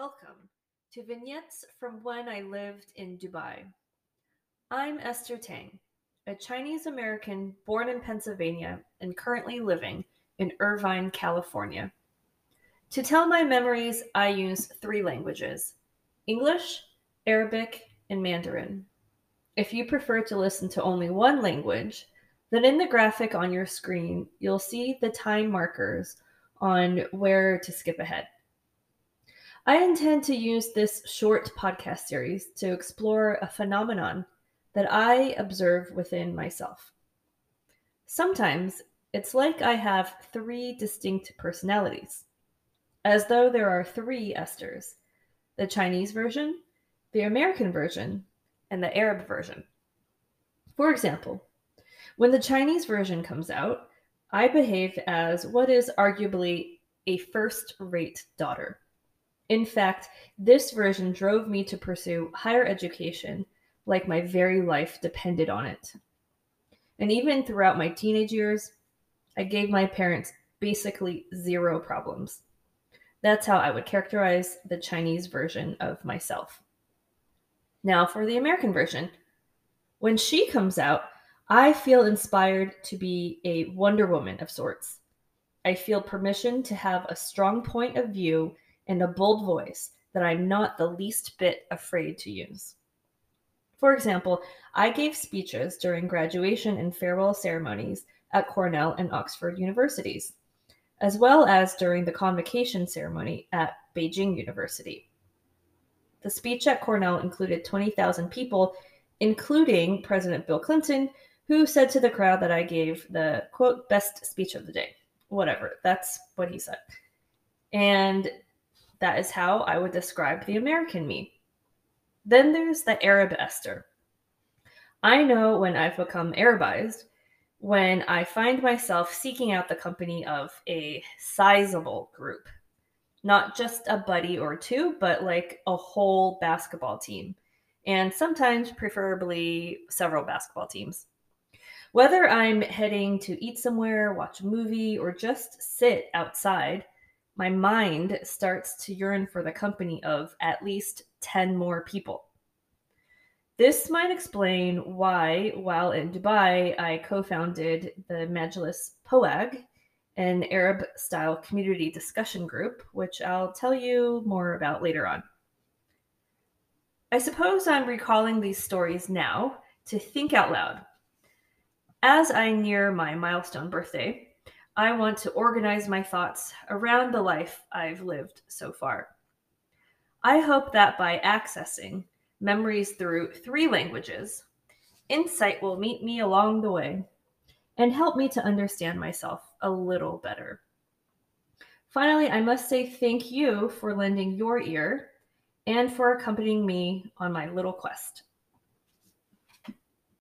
Welcome to Vignettes from When I Lived in Dubai. I'm Esther Tang, a Chinese American born in Pennsylvania and currently living in Irvine, California. To tell my memories, I use three languages English, Arabic, and Mandarin. If you prefer to listen to only one language, then in the graphic on your screen, you'll see the time markers on where to skip ahead. I intend to use this short podcast series to explore a phenomenon that I observe within myself. Sometimes it's like I have three distinct personalities, as though there are three Esthers the Chinese version, the American version, and the Arab version. For example, when the Chinese version comes out, I behave as what is arguably a first rate daughter. In fact, this version drove me to pursue higher education like my very life depended on it. And even throughout my teenage years, I gave my parents basically zero problems. That's how I would characterize the Chinese version of myself. Now, for the American version. When she comes out, I feel inspired to be a Wonder Woman of sorts. I feel permission to have a strong point of view and a bold voice that I'm not the least bit afraid to use. For example, I gave speeches during graduation and farewell ceremonies at Cornell and Oxford universities as well as during the convocation ceremony at Beijing University. The speech at Cornell included 20,000 people, including President Bill Clinton, who said to the crowd that I gave the quote, best speech of the day. Whatever, that's what he said. And that is how I would describe the American me. Then there's the Arab Esther. I know when I've become Arabized when I find myself seeking out the company of a sizable group. Not just a buddy or two, but like a whole basketball team, and sometimes preferably several basketball teams. Whether I'm heading to eat somewhere, watch a movie, or just sit outside, my mind starts to yearn for the company of at least 10 more people. This might explain why, while in Dubai, I co founded the Majlis Poag, an Arab style community discussion group, which I'll tell you more about later on. I suppose I'm recalling these stories now to think out loud. As I near my milestone birthday, I want to organize my thoughts around the life I've lived so far. I hope that by accessing memories through three languages. Insight will meet me along the way and help me to understand myself a little better. Finally, I must say thank you for lending your ear and for accompanying me on my little quest.